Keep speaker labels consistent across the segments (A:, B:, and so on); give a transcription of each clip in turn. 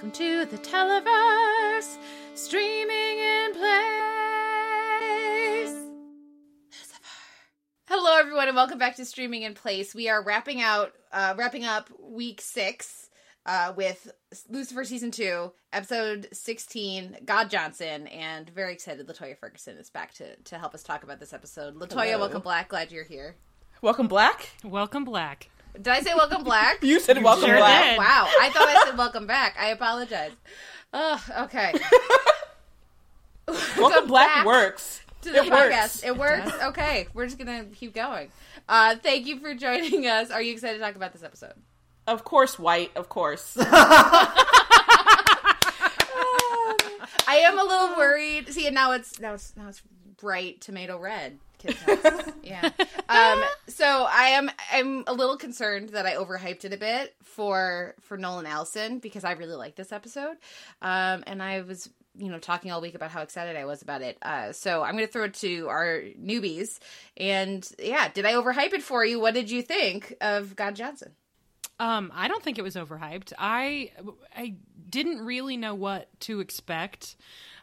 A: Welcome to the Televerse, streaming in place. Hello, everyone, and welcome back to Streaming in Place. We are wrapping out, uh, wrapping up week six uh, with Lucifer season two, episode sixteen. God Johnson, and very excited. LaToya Ferguson is back to to help us talk about this episode. LaToya,
B: Hello.
A: welcome, Black. Glad you're here.
B: Welcome, Black.
C: Welcome, Black.
A: Did I say welcome, Black?
B: You said welcome,
C: sure
B: Black.
C: did.
A: Wow, I thought I said welcome back. I apologize. Oh, okay.
B: Welcome, Black
A: back
B: works.
A: to the
B: It works.
A: It works. Okay, we're just gonna keep going. Uh, thank you for joining us. Are you excited to talk about this episode?
B: Of course, white. Of course.
A: I am a little worried. See, and now it's now it's now it's bright tomato red. Kids yeah. Um. So I am I'm a little concerned that I overhyped it a bit for for Noel and Allison because I really like this episode. Um. And I was you know talking all week about how excited I was about it. Uh. So I'm gonna throw it to our newbies. And yeah, did I overhype it for you? What did you think of God Johnson?
C: Um, I don't think it was overhyped. I I didn't really know what to expect.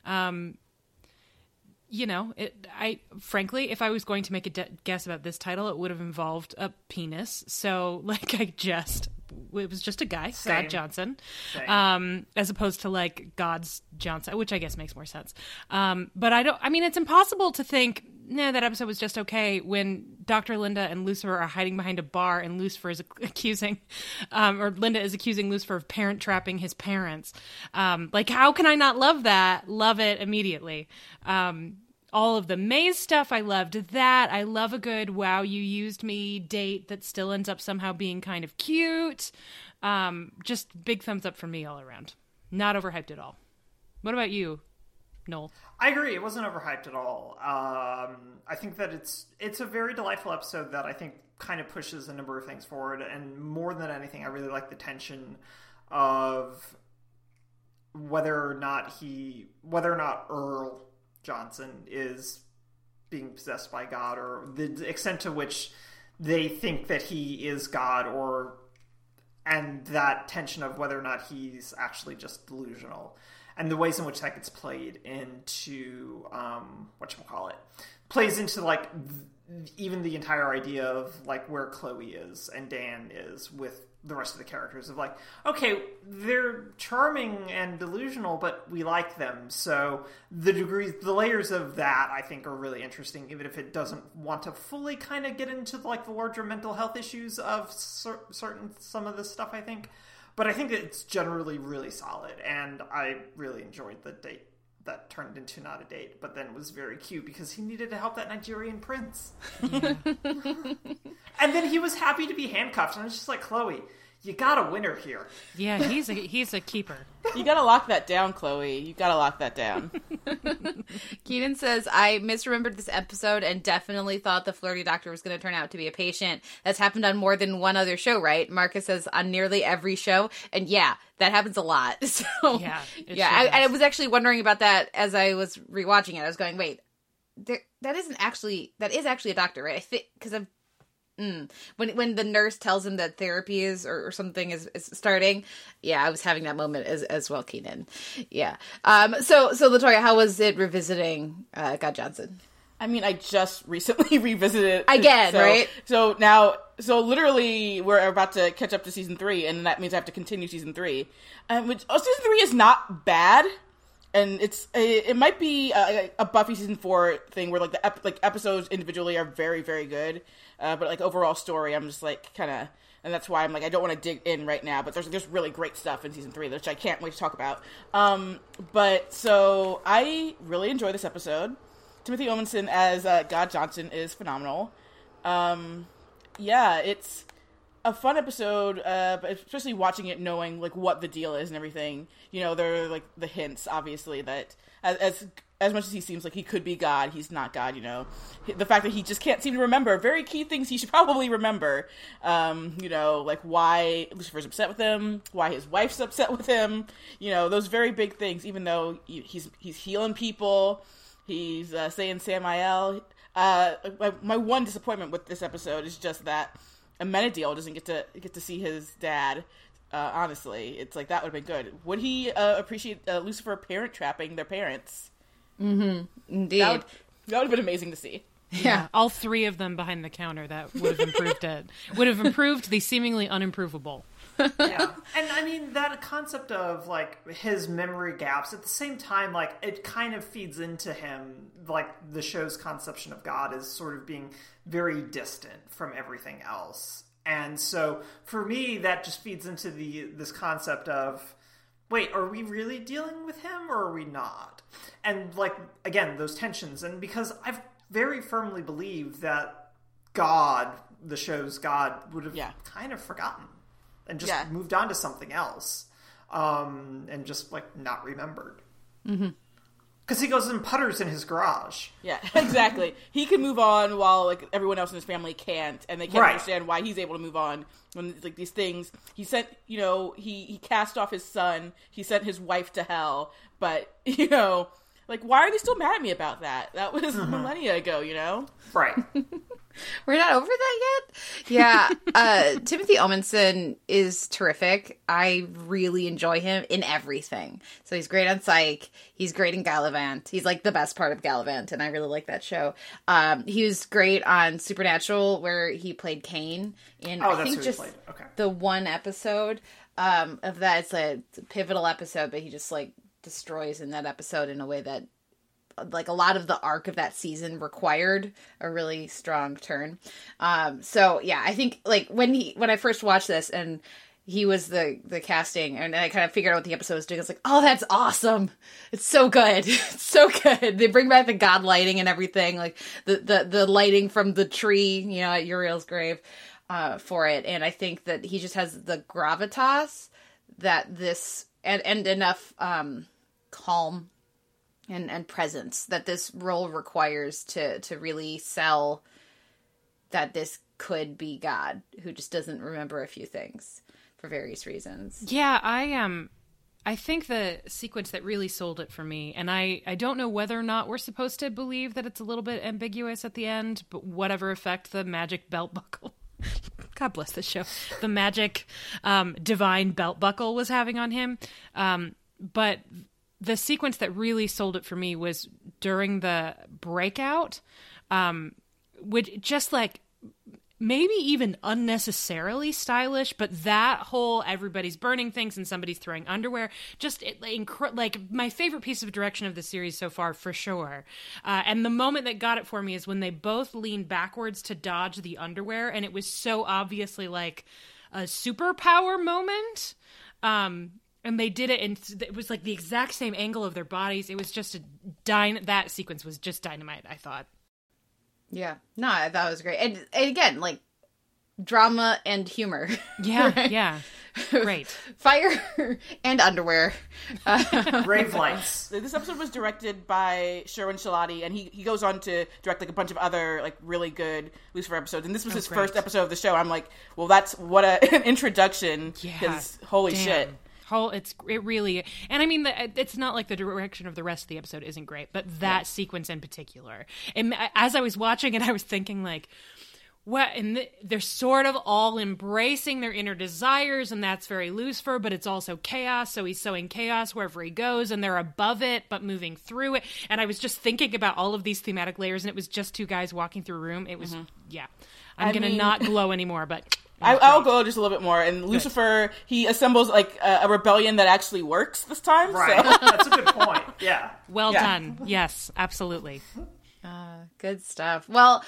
C: Um, you know, it. I frankly, if I was going to make a de- guess about this title, it would have involved a penis. So, like, I just it was just a guy,
D: Same.
C: God Johnson, um, as opposed to like God's Johnson, which I guess makes more sense. Um, but I don't. I mean, it's impossible to think. No, that episode was just okay when Dr. Linda and Lucifer are hiding behind a bar and Lucifer is accusing, um, or Linda is accusing Lucifer of parent trapping his parents. Um, like, how can I not love that? Love it immediately. All of the Maze stuff, I loved that. I love a good wow, you used me date that still ends up somehow being kind of cute. Um, just big thumbs up for me all around. Not overhyped at all. What about you, Noel?
D: I agree. It wasn't overhyped at all. Um, I think that it's it's a very delightful episode that I think kind of pushes a number of things forward. And more than anything, I really like the tension of whether or not he, whether or not Earl Johnson is being possessed by God, or the extent to which they think that he is God, or and that tension of whether or not he's actually just delusional and the ways in which that gets played into um what you call it plays into like th- even the entire idea of like where chloe is and dan is with the rest of the characters of like okay they're charming and delusional but we like them so the degrees the layers of that i think are really interesting even if it doesn't want to fully kind of get into like the larger mental health issues of cer- certain some of this stuff i think but I think that it's generally really solid, and I really enjoyed the date that turned into not a date, but then was very cute because he needed to help that Nigerian prince. and then he was happy to be handcuffed, and I was just like, Chloe, you got a winner here.
C: Yeah, he's a he's a keeper.
B: you gotta lock that down, Chloe. You gotta lock that down.
A: Keenan says, I misremembered this episode and definitely thought the flirty doctor was going to turn out to be a patient. That's happened on more than one other show, right? Marcus says, on nearly every show. And yeah, that happens a lot. So,
C: Yeah, it
A: yeah.
C: sure
A: I, I was actually wondering about that as I was rewatching it. I was going, wait, there, that isn't actually, that is actually a doctor, right? I think, because I've, Mm. When when the nurse tells him that therapy is or, or something is, is starting, yeah, I was having that moment as as well, Keenan. Yeah. Um. So so LaToya, how was it revisiting uh, God Johnson?
B: I mean, I just recently revisited it
A: Again,
B: so-
A: right?
B: So now, so literally, we're about to catch up to season three, and that means I have to continue season three. Um, which oh, season three is not bad, and it's it, it might be a, a Buffy season four thing where like the ep- like episodes individually are very very good, uh, but like overall story, I'm just like kind of. And that's why I'm like I don't want to dig in right now, but there's there's really great stuff in season three, which I can't wait to talk about. Um, but so I really enjoy this episode. Timothy Omundson as uh, God Johnson is phenomenal. Um, yeah, it's a fun episode, uh, especially watching it, knowing like what the deal is and everything. You know, there are like the hints, obviously, that as as, as much as he seems like he could be God, he's not God. You know, the fact that he just can't seem to remember very key things he should probably remember. Um, you know, like why Lucifer's upset with him, why his wife's upset with him. You know, those very big things. Even though he's he's healing people, he's uh, saying Samael. Uh, my, my one disappointment with this episode is just that Amenadiel doesn't get to get to see his dad Uh, honestly, it's like that would have been good. Would he uh, appreciate uh, Lucifer parent trapping their parents? Mm-hmm.
A: Indeed.
B: That would, that would have been amazing to see.
A: yeah.
C: All three of them behind the counter that would have improved it. Would have improved the seemingly unimprovable.
D: Yeah. And I mean that concept of like his memory gaps at the same time like it kind of feeds into him like the show's conception of God is sort of being very distant from everything else. And so for me that just feeds into the this concept of wait, are we really dealing with him or are we not? And like again, those tensions and because I've very firmly believed that God, the show's God, would have
B: Yeah.
D: kind of forgotten and just
B: Yeah.
D: moved on to something else um, and just like not remembered. Because he goes and putters in his garage.
B: Yeah, exactly. he can move on while like everyone else in his family can't, and they can't
D: Right.
B: understand why he's able to move on when like these things. He sent, you know, he he cast off his son. He sent his wife to hell, but you know, like why are they still mad at me about that? That was millennia ago, you know.
D: Right.
A: We're not over that yet? Yeah. Uh, Timothy Omundson is terrific. I really enjoy him in everything. So he's great on Psych. He's great in Galavant. He's like the best part of Galavant, and I really like that show. Um, he was great on Supernatural, where he played Cain in,
D: Oh,
A: I think, just.
D: Okay.
A: the one episode um, of that. It's a, it's a pivotal episode, but he just like destroys in that episode in a way that like a lot of the arc of that season required a really strong turn. Um, so yeah, I think like when he when I first watched this and he was the the casting and I kind of figured out what the episode was doing. I was like, oh, that's awesome! It's so good, it's so good. They bring back the god lighting and everything, like the the the lighting from the tree, you know, at Uriel's grave uh, for it. And I think that he just has the gravitas that this and and enough um, calm and and presence that this role requires to to really sell that this could be God who just doesn't remember a few things for various reasons.
C: Yeah, I um I think the sequence that really sold it for me, and I, I don't know whether or not we're supposed to believe that it's a little bit ambiguous at the end, but whatever effect the magic belt buckle God bless this show. The magic um, divine belt buckle was having on him. Um, but the sequence that really sold it for me was during the breakout, um, which just like maybe even unnecessarily stylish, but that whole everybody's burning things and somebody's throwing underwear, just it, like, my favorite piece of direction of the series so far for sure. Uh, and the moment that got it for me is when they both leaned backwards to dodge the underwear, and it was so obviously like a superpower moment. Um, and they did it, and it was like the exact same angle of their bodies. It was just a dyn- that sequence was just dynamite. I thought.
A: Yeah. No, I thought it was great. And, and again, like drama and humor.
C: Yeah, yeah, great.
A: Fire and underwear.
D: Um, Brave lights.
B: This episode was directed by Sherwin Shilati, and he, he goes on to direct like a bunch of other like really good Lucifer episodes. And this was oh, his
C: great.
B: first episode of the show. I'm like, well, that's what a, an introduction.
C: Yeah.
B: 'cause holy
C: Damn.
B: shit.
C: Whole, it's it really, and I mean, the, it's not like the direction of the rest of the episode isn't great, but that sequence in particular. And as I was watching it, I was thinking like, what? And th- they're sort of all embracing their inner desires, and that's very Lucifer, but it's also chaos. So he's sowing chaos wherever he goes, and they're above it but moving through it. And I was just thinking about all of these thematic layers, and it was just two guys walking through a room. It was, mm-hmm. yeah. I'm
B: I
C: gonna
B: mean-
C: not glow anymore, but
B: I, I'll go just a little bit more. And Lucifer, he assembles like a, a rebellion that actually works this time.
D: Right.
B: So.
D: That's a good point. Yeah.
C: well
B: Yeah.
C: done. Yes, absolutely.
A: Good stuff. Well,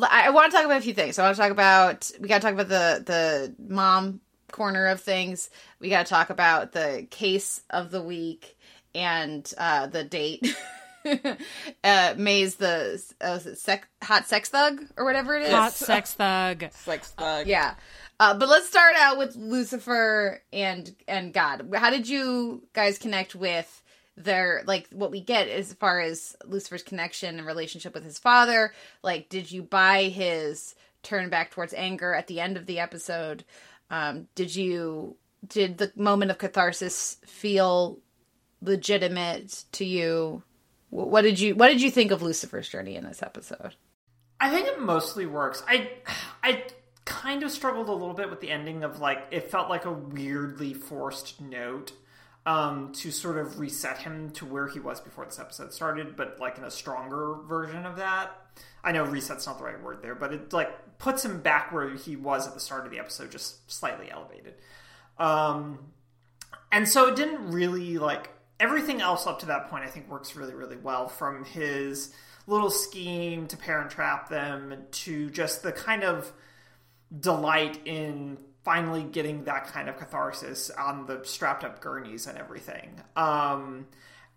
A: I want to talk about a few things. I want to talk about we got to talk about the the mom corner of things. We got to talk about the case of the week and uh, the date. uh, Maze the uh, was it sec- hot sex thug or whatever it is.
C: Hot sex thug.
B: Sex thug.
A: Yeah. Uh, but let's start out with Lucifer and and God. How did you guys connect with their like what we get as far as Lucifer's connection and relationship with his father? Like, did you buy his turn back towards anger at the end of the episode? Um, did you did the moment of catharsis feel legitimate to you? Wh- What did you what did you think of Lucifer's journey in this episode?
D: I think it mostly works. I I kind of struggled a little bit with the ending of like it felt like a weirdly forced note um, to sort of reset him to where he was before this episode started, but like in a stronger version of that. I know reset's not the right word there, but it like puts him back where he was at the start of the episode, just slightly elevated. Um, and so it didn't really like everything else up to that point. I think works really, really well from his little scheme to parent trap them to just the kind of delight in finally getting that kind of catharsis on the strapped up gurneys and everything. Um,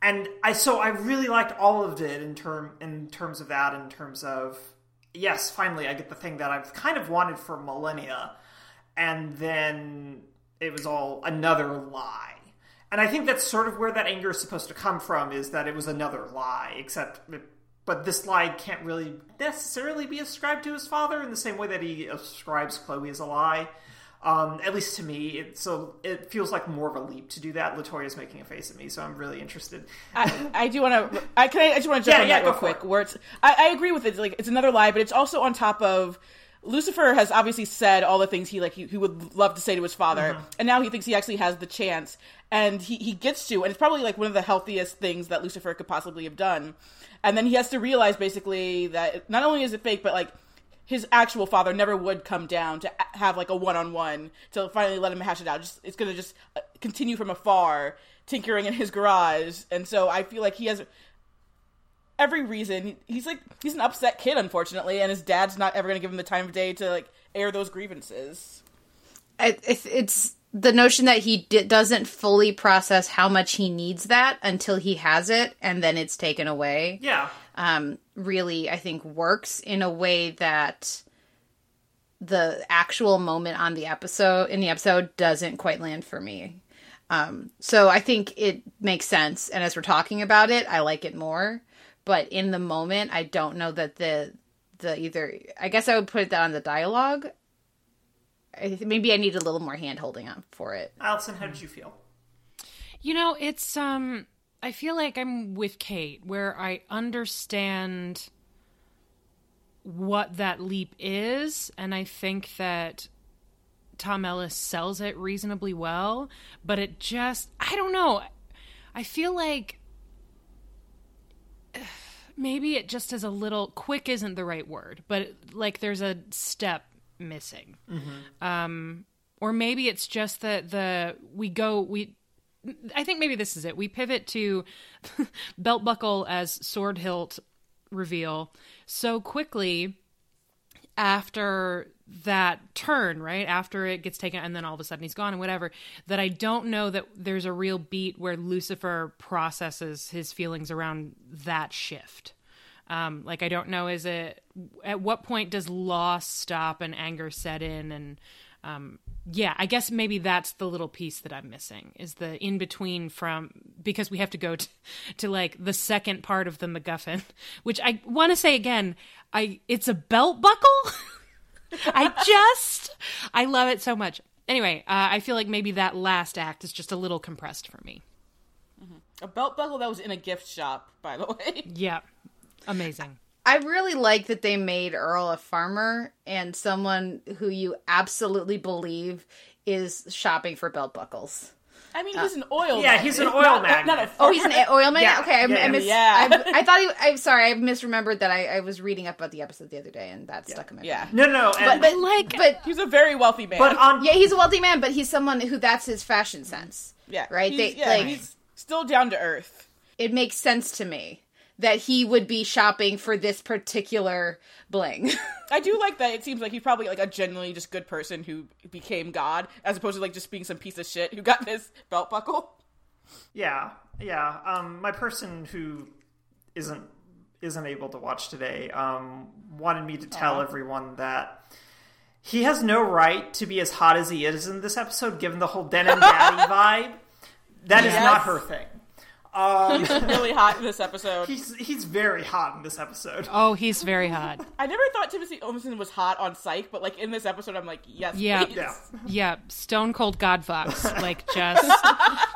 D: and I so I really liked all of it in term in terms of that in terms of yes, finally I get the thing that I've kind of wanted for millennia, and then it was all another lie. And I think that's sort of where that anger is supposed to come from is that it was another lie, except but this lie can't really necessarily be ascribed to his father in the same way that he ascribes Chloe as a lie. Um, at least to me, it, so it feels like more of a leap to do that. LaToya's making a face at me, so I'm really interested.
B: I, I do want to. I can. I, I just want to jump
D: Yeah,
B: on
D: yeah,
B: that real quick.
D: it.
B: Where it's, I, I agree with it. Like it's another lie, but it's also on top of. Lucifer has obviously said all the things he like he, he would love to say to his father,
D: Mm-hmm.
B: and now he thinks he actually has the chance, and he he gets to, and it's probably like one of the healthiest things that Lucifer could possibly have done, and then he has to realize basically that not only is it fake, but like his actual father never would come down to have like a one-on-one to finally let him hash it out. Just it's gonna just uh, continue from afar, tinkering in his garage, and so I feel like he has every reason. He's like he's an upset kid, unfortunately, and his dad's not ever gonna give him the time of day to like air those grievances.
A: I, it's, it's the notion that he d- doesn't fully process how much he needs that until he has it, and then it's taken away.
D: Yeah,
A: um, really, I think, works in a way that the actual moment on the episode in the episode doesn't quite land for me. Um, so I think it makes sense, and as we're talking about it, I like it more. But in the moment, I don't know that the the either. I guess I would put that on the dialogue. I, maybe I need a little more hand holding on for it.
D: Allison, how did you feel?
C: You know, it's um I feel like I'm with Kate where I understand what that leap is and I think that Tom Ellis sells it reasonably well, but it just I don't know. I feel like maybe it just is a little quick isn't the right word, but like there's a step missing. Um or maybe it's just that the we go we I think maybe this is it. We pivot to belt buckle as sword hilt reveal so quickly after that turn, right? After it gets taken and then all of a sudden he's gone and whatever, that I don't know that there's a real beat where Lucifer processes his feelings around that shift. Um, like I don't know is it at what point does loss stop and anger set in and um, yeah, I guess maybe that's the little piece that I'm missing is the in between from because we have to go to, to like the second part of the MacGuffin, which I want to say again, I it's a belt buckle. I just I love it so much. Anyway, uh, I feel like maybe that last act is just a little compressed for me.
B: A belt buckle that was in a gift shop, by the way.
C: Yeah, amazing.
A: I really like that they made Earl a farmer and someone who you absolutely believe is shopping for belt buckles.
B: I mean, uh, he's an oil. Man.
D: Yeah,
B: man.
D: he's an oil
B: not,
D: magnet.
B: Not a
A: Oh, he's an oil man.
D: Yeah,
A: okay, I,
D: yeah,
A: I, mis-
B: yeah.
A: I, I thought he. I'm sorry, I misremembered that. I, I was reading up about the episode the other day, and that stuck in my
B: Yeah,
D: No, no, and,
A: But, but
C: like-
A: but
B: he's a very wealthy man.
D: but on
A: yeah, he's a wealthy man, but he's someone who that's his fashion sense.
B: yeah,
A: right.
B: He's,
A: They
B: yeah,
A: like
B: he's still down to earth.
A: it makes sense to me that he would be shopping for this particular bling.
B: I do like that. It seems like he's probably like a genuinely just good person who became God, as opposed to like just being some piece of shit who got this belt buckle.
D: Yeah, yeah. Um, my person who isn't isn't able to watch today um, wanted me to tell everyone that he has no right to be as hot as he is in this episode, given the whole Den and Daddy vibe. That is
B: Yes.
D: not her thing. Um,
B: really hot in this episode.
D: he's he's very hot in this episode.
C: Oh, he's very hot.
B: I never thought Timothy Omundson was hot on Psych, but like in this episode, I'm like, yes,
C: Yeah.
B: please.
D: Yeah.
C: Yeah, Stone Cold God Fox. Like just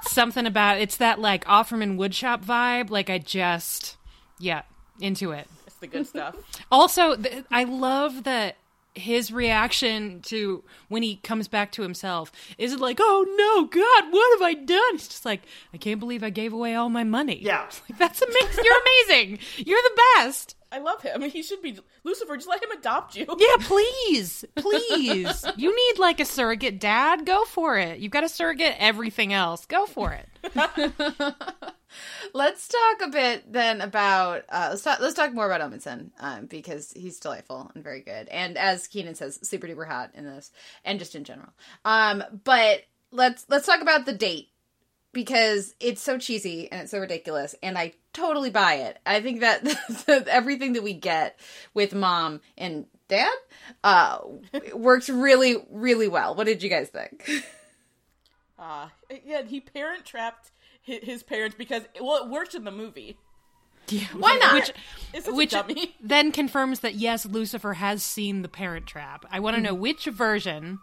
C: something about it's that like Offerman Woodshop vibe. Like I just yeah, into it.
B: it's the good stuff.
C: Also, th- I love that his reaction to when he comes back to himself is it like, oh no, God, what have I done? He's just like, I can't believe I gave away all my money.
D: Yeah.
C: Like, that's amazing. You're amazing. You're the best.
B: I love him. He should be Lucifer. Just let him adopt you.
C: Yeah, please, please. You need like a surrogate dad. Go for it. You've got a surrogate everything else. Go for it.
A: Let's talk a bit then about uh, let's talk let's talk more about Omundson um, because he's delightful and very good, and as Keenan says, super duper hot in this, and just in general. Um, but let's let's talk about the date because it's so cheesy and it's so ridiculous, and I totally buy it. I think that everything that we get with mom and dad uh, works really really well. What did you guys think?
B: Uh, yeah, he parent trapped his parents because well, it worked in the movie.
C: Yeah,
A: Why not?
C: Which,
B: It's
C: which
B: a dummy.
C: then confirms that yes, Lucifer has seen the Parent Trap. I want to know which version.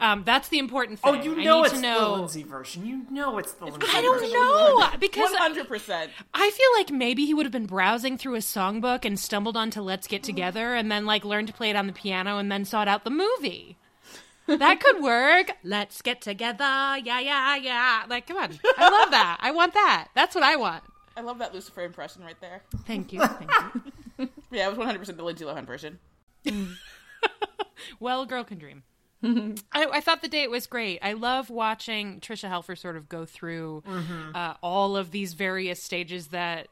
C: Um, that's the important thing.
D: Oh,
C: thing.
D: you
C: I
D: know
C: need
D: it's
C: to
D: the
C: know.
D: Lindsay version. You know it's the Lindsay
C: I don't
D: version.
C: know because
B: One hundred percent.
C: I feel like maybe he would have been browsing through a songbook and stumbled onto "Let's Get Together" and then like learned to play it on the piano and then sought out the movie. That could work. Let's get together. Yeah, yeah, yeah. Like, come on. I love that. I want that. That's what I want.
B: I love that Lucifer impression right there.
C: Thank you. Thank you.
B: Yeah, it was one hundred percent the Lindsay Lohan version.
C: Well, girl can dream. I, I thought the date was great. I love watching Tricia Helfer sort of go through uh, all of these various stages that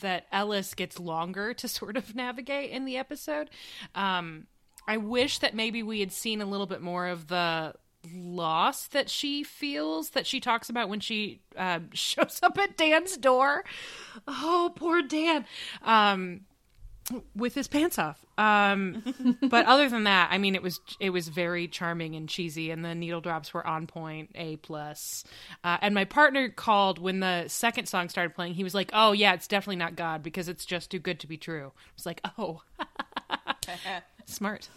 C: that Ellis gets longer to sort of navigate in the episode. Um, I wish that maybe we had seen a little bit more of the loss that she feels that she talks about when she uh, shows up at Dan's door. Oh, poor Dan. Um, with his pants off. Um, but other than that, I mean, it was it was very charming and cheesy, and the needle drops were on point, a plus. Uh, and my partner called when the second song started playing. He was like, "Oh yeah, it's definitely not God because it's just too good to be true." I was like, "Oh, smart."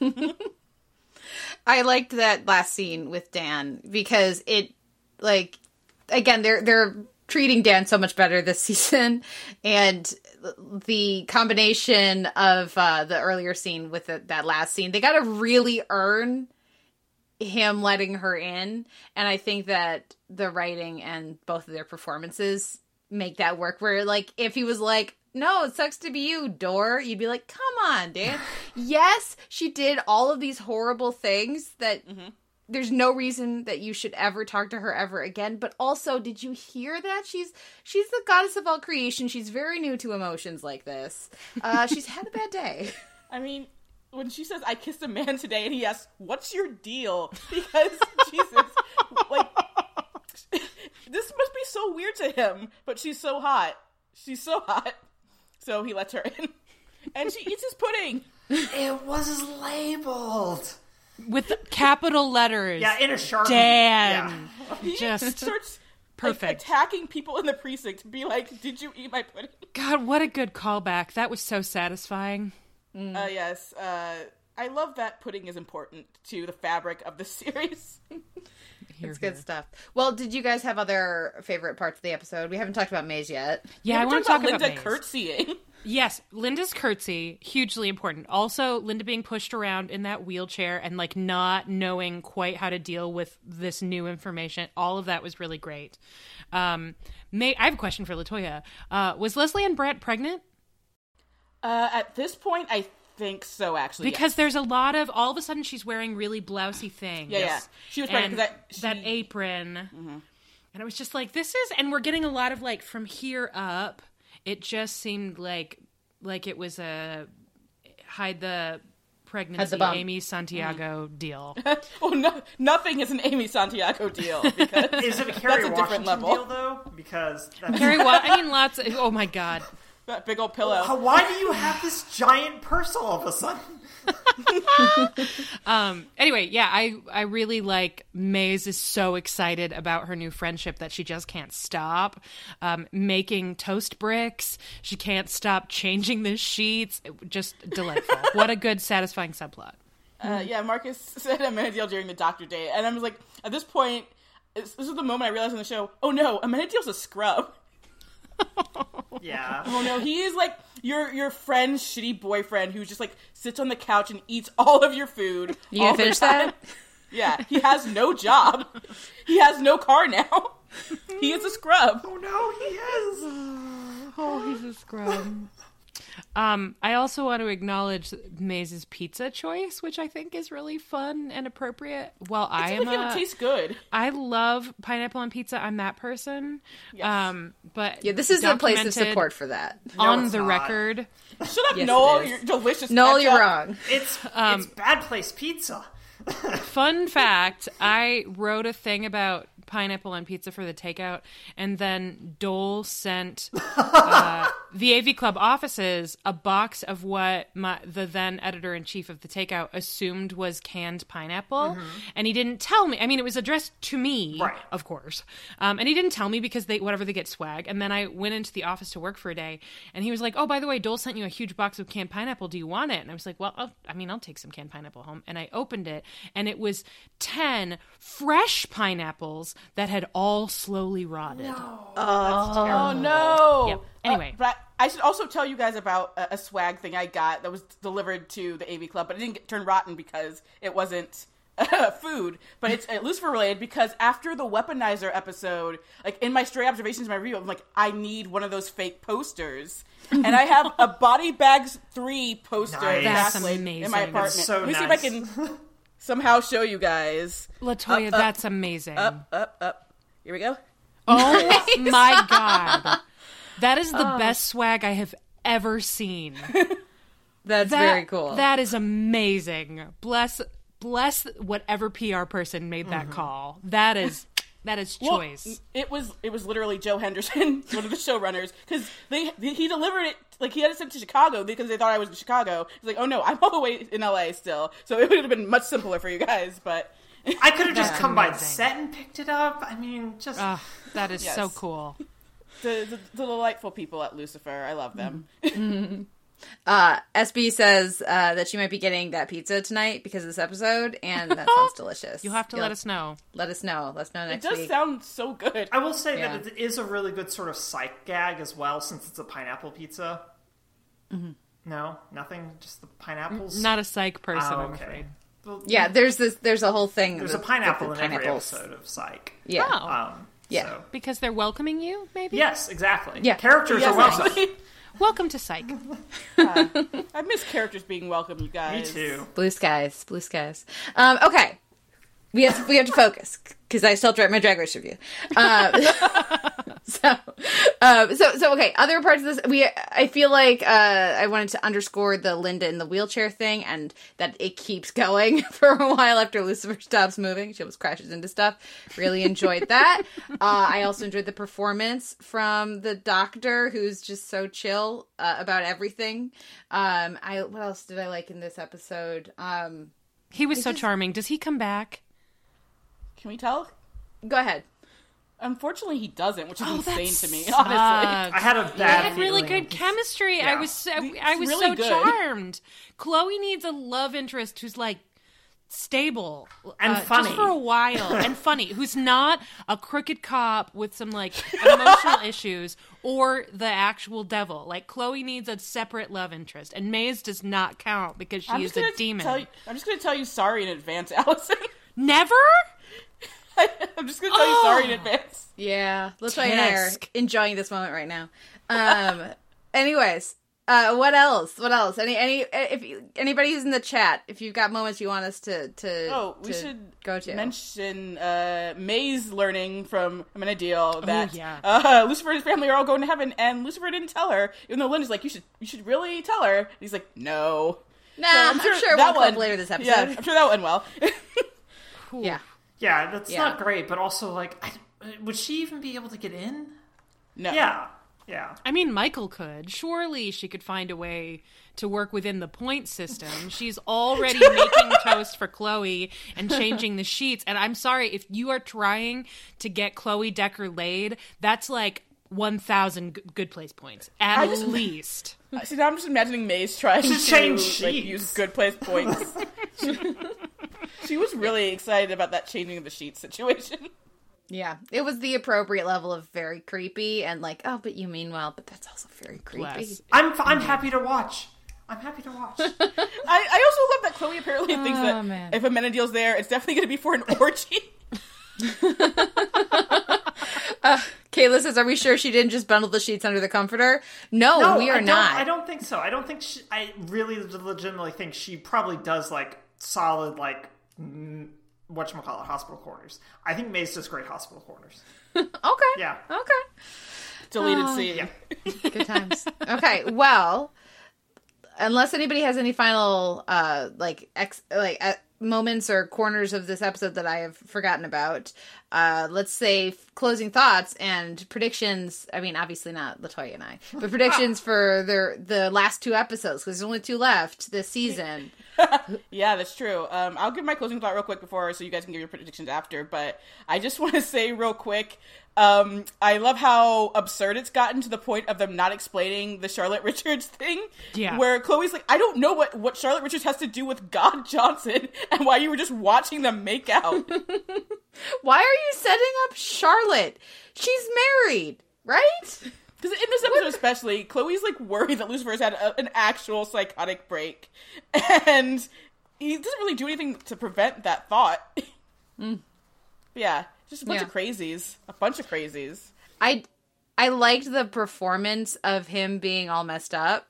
A: I liked that last scene with Dan because it like again they're they're treating Dan so much better this season. And the combination of uh the earlier scene with the, that last scene they got to really earn him letting her in. And I think that the writing and both of their performances make that work where like if he was like no, it sucks to be you, Door. You'd be like, come on, Dan. yes, she did all of these horrible things that there's no reason that you should ever talk to her ever again. But also, did you hear that? She's she's the goddess of all creation. She's very new to emotions like this. Uh, she's had a bad day.
B: I mean, when she says I kissed a man today, and he asks, "What's your deal?" Because Jesus, like this must be so weird to him, but she's so hot. She's so hot. So he lets her in, and she eats his pudding.
D: It was labeled.
C: With capital letters.
D: Yeah, in a sharpie.
C: Dan.
D: Yeah.
B: He
C: Just
B: starts like,
C: perfect.
B: attacking people in the precinct be like, "Did you eat my pudding?"
C: God, what a good callback. That was so satisfying.
B: Uh, yes, uh, I love that pudding is important to the fabric of the series.
C: Here,
A: It's good stuff. Well, did you guys have other favorite parts of the episode? We haven't talked about Maze yet.
C: Yeah, I want to talk about,
B: Linda
C: Maze.
B: curtsying.
C: Yes, Linda's curtsy hugely important. Also, Linda being pushed around in that wheelchair and like not knowing quite how to deal with this new information. All of that was really great. Um, May I have a question for LaToya. Uh, was Lesley-Ann Brandt pregnant?
B: Uh, at this point, I think so. Actually,
C: Because
B: yes.
C: there's a lot of all of a sudden she's wearing really blousy things.
B: Yeah, yeah. She was pregnant
C: and
B: 'cause that-
C: that
B: she- Mm-hmm.
C: apron. And it was just like this is, and we're getting a lot of like from here up. It just seemed like like it was a hide the pregnancy
A: bump.
C: Amy Santiago
B: Mm-hmm.
C: deal.
B: oh no, nothing is an Amy Santiago deal because
D: Is it a Kerry
B: That's a different
D: Washington
B: level.
D: deal though? Because that's,
C: Carrie, what? I mean, lots. Of, oh my god.
B: That big old pillow.
D: How- why do you have this giant purse all of a sudden?
C: Um. Anyway, yeah, I I really like Maze is so excited about her new friendship that she just can't stop. Um, making toast bricks, she can't stop changing the sheets. It- just delightful. what a good, satisfying subplot.
B: Uh, yeah, Marcus said a Amenadiel during the doctor date, and I was like, at this point, this this is the moment I realized on the show, oh no, Amenadiel's a scrub.
D: Yeah.
B: Oh no, he is like your your friend's shitty boyfriend who just like sits on the couch and eats all of your food.
A: You
B: all
A: gonna
B: the
A: finish
B: time.
A: that?
B: Yeah, he has no job. He has no car now. He is a scrub.
D: Oh no, he is.
C: Oh, he's a scrub. Um, I also want to acknowledge Maze's pizza choice, which I think is really fun and appropriate. Well, I
B: I
C: am,
B: like it would taste good.
C: I love pineapple on pizza. I'm that person.
B: Yes.
C: Um, but
A: Yeah, this is a place of support for that.
C: on the
D: not.
C: record.
B: Shut up,
A: Yes,
B: Noel. You're delicious.
A: Noel, you're wrong.
D: It's
C: Um,
D: it's bad place pizza.
C: Fun fact: I wrote a thing about pineapple on pizza for the takeout, and then Dole sent uh, the AV Club offices a box of what my, the then editor in chief of the takeout assumed was canned pineapple, and he didn't tell me. I mean, it was addressed to me,
D: Right.
C: of course, um, and he didn't tell me because they whatever they get swag. And then I went into the office to work for a day, and he was like, "Oh, by the way, Dole sent you a huge box of canned pineapple. Do you want it?" And I was like, "Well, I'll, I mean, I'll take some canned pineapple home." And I opened it, and it was ten fresh pineapples that had all slowly rotted.
B: Oh no.
C: Yep. Anyway.
B: Uh, but I should also tell you guys about a, a swag thing I got that was delivered to the AV Club, but it didn't get turn rotten because it wasn't uh, food. But it's uh, Lucifer related because after the Weaponizer episode, like in my stray observations, my review, I'm like, I need one of those fake posters. and I have a Body Bags 3 poster
D: Nice.
C: That's
B: backlit in
C: amazing.
B: my
C: That's
B: apartment.
D: so
B: Let me
D: nice.
B: see if I can somehow show you guys.
C: LaToya,
B: Up, up,
C: that's amazing.
B: Up, up, up. Here we go.
C: Oh my god. That is the oh. best swag I have ever seen.
A: That's
C: That-
A: very cool.
C: That is amazing. Bless bless whatever PR person made that mm-hmm. call. That is that is
B: Well,
C: choice.
B: it was it was literally Joe Henderson, one of the showrunners, because they he delivered it like he had it sent to Chicago because they thought I was in Chicago. He's like, oh no, I'm all the way in LA still, so it would have been much simpler for you guys. But
D: I could have just
C: That's
D: come by the set and picked it up. I mean, just
C: Ugh, that is so cool.
B: The, the the delightful people at Lucifer, I love them.
A: Uh, SB says uh, that she might be getting that pizza tonight because of this episode, and that sounds delicious.
C: You'll have to
A: You'll-
C: let us know.
A: let us know. Let us know next week.
B: It does
A: week.
B: sound so good.
D: I will say
A: Yeah.
D: that it is a really good sort of psych gag as well, since it's a pineapple pizza.
A: Mm-hmm.
D: No, nothing. Just the pineapples.
C: Not a psych person,
D: Oh,
C: I'm afraid.
D: Well,
A: yeah, there's this. There's a whole thing.
D: There's
A: with-
D: a pineapple
A: with
D: in
A: the
D: every episode of Psych.
A: Yeah.
C: Oh.
D: Um,
A: Yeah.
D: so-
C: Because they're welcoming you, maybe?
D: Yes, exactly.
A: Yeah.
D: Characters
B: Yes,
D: are welcome.
B: actually.
C: Welcome to Psych.
B: I miss characters being welcome, you guys.
D: Me too.
A: Blue skies, blue skies. Um, okay, we have to, we have to focus because I still have to write my drag race review. Um, so, um, so so okay. Other parts of this, we I feel like uh, I wanted to underscore the Linda in the wheelchair thing and that it keeps going for a while after Lucifer stops moving. She almost crashes into stuff. Really enjoyed that. uh, I also enjoyed the performance from the doctor, who's just so chill uh, about everything. Um, I what else did I like in this episode? Um,
C: He was so
A: just-
C: charming. Does he come back?
B: Can we tell?
A: go ahead.
B: Unfortunately, he doesn't, which is
C: Oh,
B: insane
C: that
B: to me.
C: sucks.
B: Honestly,
D: I had a bad.
C: They
D: bad
C: had really
D: feeling.
C: good chemistry. I was so, I was
B: really
C: so
B: good.
C: charmed. Chloe needs a love interest who's like stable
D: And
C: uh,
D: funny.
C: just for a while and funny who's not a crooked cop with some like emotional issues or the actual devil like chloe needs a separate love interest and maze does not count because she
B: I'm
C: is a demon
B: you, I'm just going to tell you sorry in advance, Allison.
C: never
B: I'm just going to tell you sorry in advance.
A: Yeah, LaToya and I are enjoying this moment right now. Um, anyways, uh, what else? What else? Any any if you, anybody who's in the chat, if you've got moments you want us to to
B: Oh, we
A: to
B: should
A: go to
B: mention uh, Maze learning from Amenadiel that
C: yeah.
B: uh, Lucifer and his family are all going to heaven, and Lucifer didn't tell her, even though Linda's like, "You should, you should really tell her." And he's like, "No."
A: Nah,
B: So
A: I'm sure,
B: that
A: won't come up
B: one-
A: later this episode.
B: Yeah, I'm sure that went well.
A: Yeah.
D: Yeah, that's
A: Yeah.
D: not great, but also like, I, would she even be able to get in?
B: no.
D: Yeah, yeah.
C: I mean, Michael could. Surely she could find a way to work within the point system. She's already making toast for Chloe and changing the sheets. And I'm sorry, if you are trying to get Chloe Decker laid, that's like 1,000 good place points at
B: I just-
C: least.
B: See, now I'm just imagining Maze trying to
D: Just change
B: like,
D: sheets.
B: use good place points. she, she was really excited about that changing of the sheet situation.
A: Yeah, it was the appropriate level of very creepy and like, oh, but you mean well, but that's also very creepy.
C: Bless.
D: I'm I'm mm-hmm. happy to watch. I'm happy to watch.
B: I, I also love that Chloe apparently oh, thinks
A: Oh,
B: that
A: man.
B: if Amenadiel's there, it's definitely going to be for an orgy.
A: Uh, Kayla says, "Are we sure she didn't just bundle the sheets under the comforter?" No,
D: No,
A: we are
D: I don't,
A: not.
D: I don't think so. I don't think she, I really legitimately think she probably does like solid like what you call it hospital corners. I think Maze does great hospital corners.
A: Okay.
D: Yeah.
A: Okay.
B: Deleted
A: Oh,
B: scene.
D: Yeah.
A: Good times. okay. Well, unless anybody has any final uh like ex like uh, moments or corners of this episode that I have forgotten about, uh let's say f- closing thoughts and predictions. I mean, obviously not LaToya and I, but predictions for their the last two episodes because there's only two left this season.
B: Yeah, that's true. Um, I'll give my closing thought real quick before, so you guys can give your predictions after. But I just want to say real quick, um, I love how absurd it's gotten to the point of them not explaining the Charlotte Richards thing.
C: Yeah.
B: where Chloe's like, I don't know what what Charlotte Richards has to do with God Johnson, and why you were just watching them make out.
A: Why are you setting up Charlotte? She's married, right?
B: Because in this episode, especially, Chloe's like worried that Lucifer's had a, an actual psychotic break, and he doesn't really do anything to prevent that thought. Yeah, just a bunch
A: Yeah.
B: of crazies, a bunch of crazies.
A: I I liked the performance of him being all messed up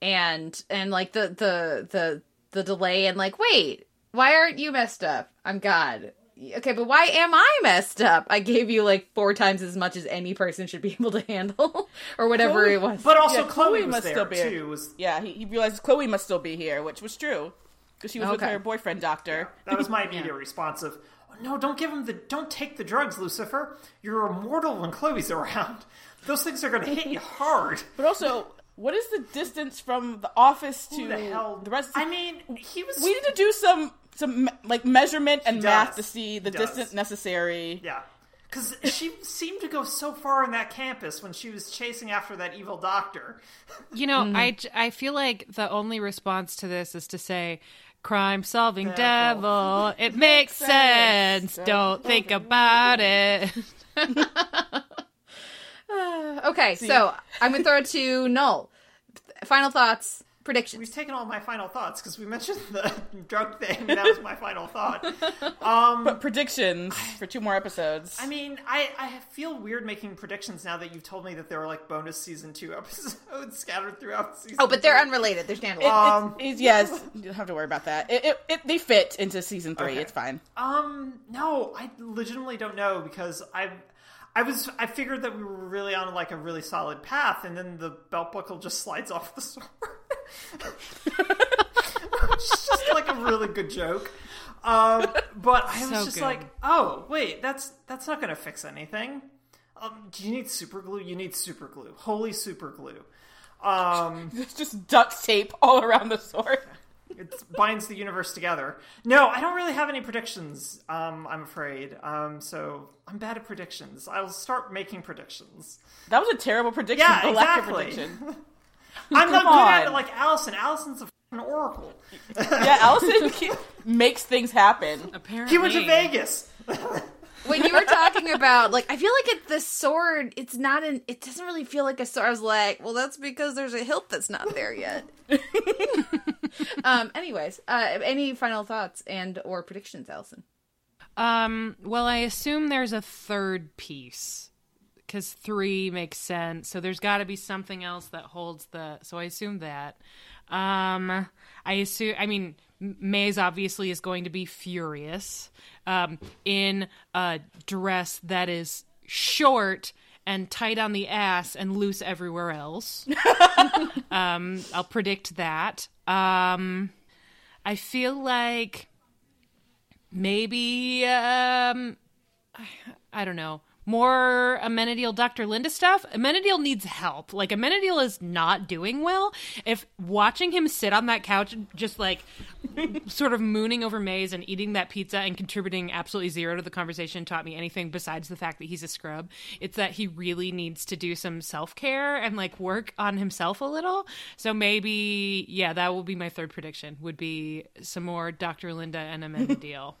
A: and and like the the the the delay and like wait why aren't you messed up i'm god okay but why am i messed up i gave you like four times as much as any person should be able to handle or whatever
B: Chloe-
A: it was
D: But also
B: Yeah,
D: Chloe,
B: Chloe
D: was
B: must
D: there
B: still be-
D: too. Was
B: Yeah, he, he realizes Chloe must still be here, which was true because she was with her boyfriend doctor.
D: that was my immediate response of no, don't give him the don't take the drugs, Lucifer. You're immortal when Chloe's around. Those things are gonna hit you hard.
B: But also, what is the distance from the office to
D: Who the hell
B: the rest?
D: I mean, he was
B: we need to do some some like measurement and
D: He
B: math to see the
D: does.
B: distance necessary.
D: Yeah. Because she seemed to go so far in that campus when she was chasing after that evil doctor.
C: You know, mm-hmm. I I feel like the only response to this is to say, crime solving
D: Devil.
C: devil. It makes sense.
B: sense.
C: Don't think about it.
A: okay so i'm gonna throw it to Noel final thoughts predictions
D: We've taken all my final thoughts because we mentioned the drug thing. and That was my final thought. Um,
B: But predictions for two more episodes.
D: I mean, I, I feel weird making predictions now that you've told me that there are like bonus season two episodes scattered throughout season.
A: oh but they're unrelated they're standalone
D: Um,
B: It's- yes, you don't have to worry about that. It, it, it they fit into season three.
D: Okay.
B: It's fine.
D: Um, no, I legitimately don't know because I, I was I figured that we were really on like a really solid path, and then the belt buckle just slides off the sword. It's just like a really good joke. Um, but I was
C: So
D: just
C: good.
D: like, oh wait, that's that's not going to fix anything. Um, do you need super glue? You need super glue. Holy super glue. Um,
B: It's just duct tape all around the sword.
D: it binds the universe together. No, I don't really have any predictions. Um, I'm afraid. Um, so I'm bad at predictions. I'll start making predictions.
B: That was a terrible prediction.
D: Yeah,
B: the lack of
D: exactly.
B: prediction.
D: I'm not
B: Come
D: good at
B: on.
D: it like Allison. Allison's a fucking oracle.
B: Yeah, Allison ke- makes things happen.
C: Apparently.
D: He went to Vegas.
A: when you were talking about like i feel like it the sword it's not an it doesn't really feel like a sword i was like well that's because there's a hilt that's not there yet um anyways uh any final thoughts and or predictions allison
C: Um, well, I assume there's a third piece because three makes sense. So there's got to be something else that holds the. So I assume that. Um, I assume. I mean, Maze obviously is going to be furious um, in a dress that is short and tight on the ass and loose everywhere else. um, I'll predict that. Um, I feel like maybe um I don't know. More Amenadiel Dr. Linda stuff. Amenadiel needs help. Like Amenadiel is not doing well. If watching him sit on that couch just like sort of mooning over Maze and eating that pizza and contributing absolutely zero to the conversation taught me anything besides the fact that he's a scrub. It's that he really needs to do some self-care and like work on himself a little. So maybe yeah, that will be my third prediction. Would be some more Dr. Linda and Amenadiel.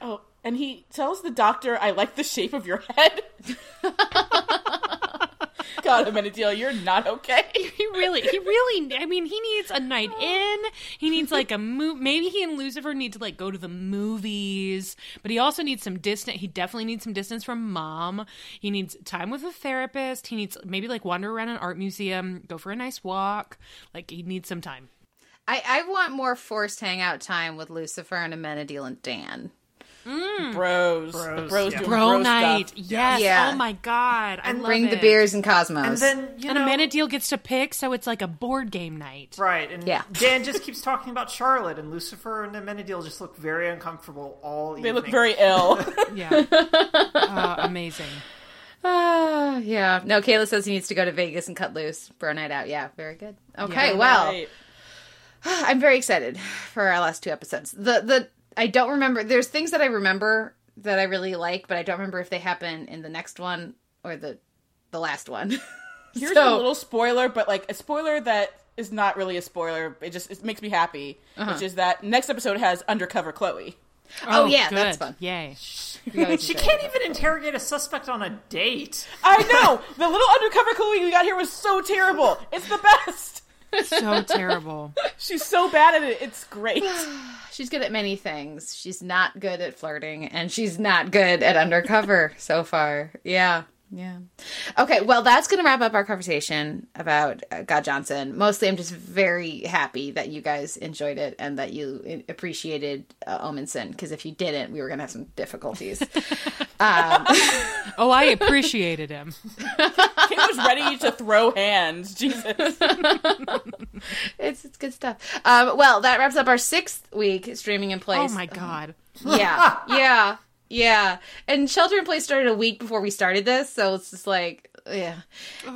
B: Oh, and he tells the doctor, "I like the shape of your head." God, Amenadiel, you're not okay.
C: He really, he really. I mean, he needs a night oh. in. He needs like a move. Maybe he and Lucifer need to like go to the movies, but he also needs some distance. He definitely needs some distance from mom. He needs time with a therapist. He needs maybe like wander around an art museum, go for a nice walk. Like he needs some time.
A: I, I want more forced hangout time with Lucifer and Amenadiel and Dan.
B: Bros,
D: Bros,
B: the bros
D: yeah.
B: doing
C: Bro
B: bro
C: night,
B: stuff.
C: yes.
A: Yeah.
C: Oh my god, I
D: And
C: love
A: Bring the beers and Cosmos.
D: And then you
C: And
D: know,
C: Amenadiel gets to pick, so it's like a board game night.
D: right? And
A: Yeah.
D: Dan just keeps talking about Charlotte, and Lucifer and Amenadiel just look very uncomfortable all
B: They
D: evening.
B: look very ill.
C: Yeah, uh, amazing.
A: Ah, yeah. No, Kayla says he needs to go to Vegas and cut loose. Bro night out. Yeah, very good. Okay,
C: Yeah.
A: well,
B: Right.
A: I'm very excited for our last two episodes. The the I don't remember. There's things that I remember that I really like, but I don't remember if they happen in the next one or the the last one.
B: Here's
A: So-
B: a little spoiler, but like a spoiler that is not really a spoiler. It just it makes me happy, uh-huh. which is that next episode has undercover Chloe.
A: Oh, oh yeah, that's fun.
C: Yay.
D: She can't even interrogate a suspect on a date.
B: I know the little undercover Chloe we got here was so terrible. It's the best.
C: So terrible.
B: She's so bad at it. It's great.
A: She's good at many things. She's not good at flirting, and she's not good at undercover so far. Yeah. Yeah. Okay, well, that's going to wrap up our conversation about uh, God Johnson. Mostly, I'm just very happy that you guys enjoyed it and that you appreciated uh, Omundson, because if you didn't, we were going to have some difficulties.
C: Oh, I appreciated him.
B: Kim was ready to throw hands. Jesus.
A: it's, it's good stuff. Um, well, that wraps up our sixth week streaming in place.
C: Oh my god.
A: Yeah, yeah, yeah. And Shelter in Place started a week before we started this, so it's just like, yeah.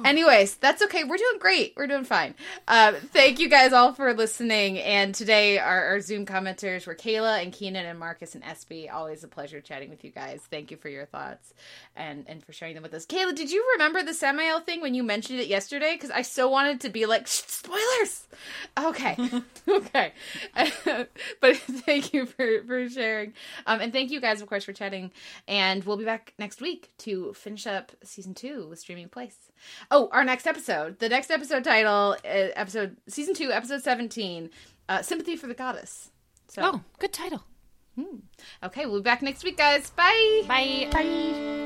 A: Anyways, that's okay. We're doing great. We're doing fine. Um, thank you guys all for listening. And today, our, our Zoom commenters were Kayla and Keenan and Marcus and SB. Always a pleasure chatting with you guys. Thank you for your thoughts and and for sharing them with us. Kayla, did you remember the Samael thing when you mentioned it yesterday? Because I so wanted to be like "Shh, spoilers. Okay, okay. but thank you for for sharing, um, and thank you guys, of course, for chatting. And we'll be back next week to finish up season two with Streaming Place. Oh, our next episode. The next episode title, uh, episode season two, episode seventeen, uh, "Sympathy for the Goddess." So,
C: Oh, good title.
A: okay, we'll be back next week, guys. Bye.
C: Bye.
A: Bye.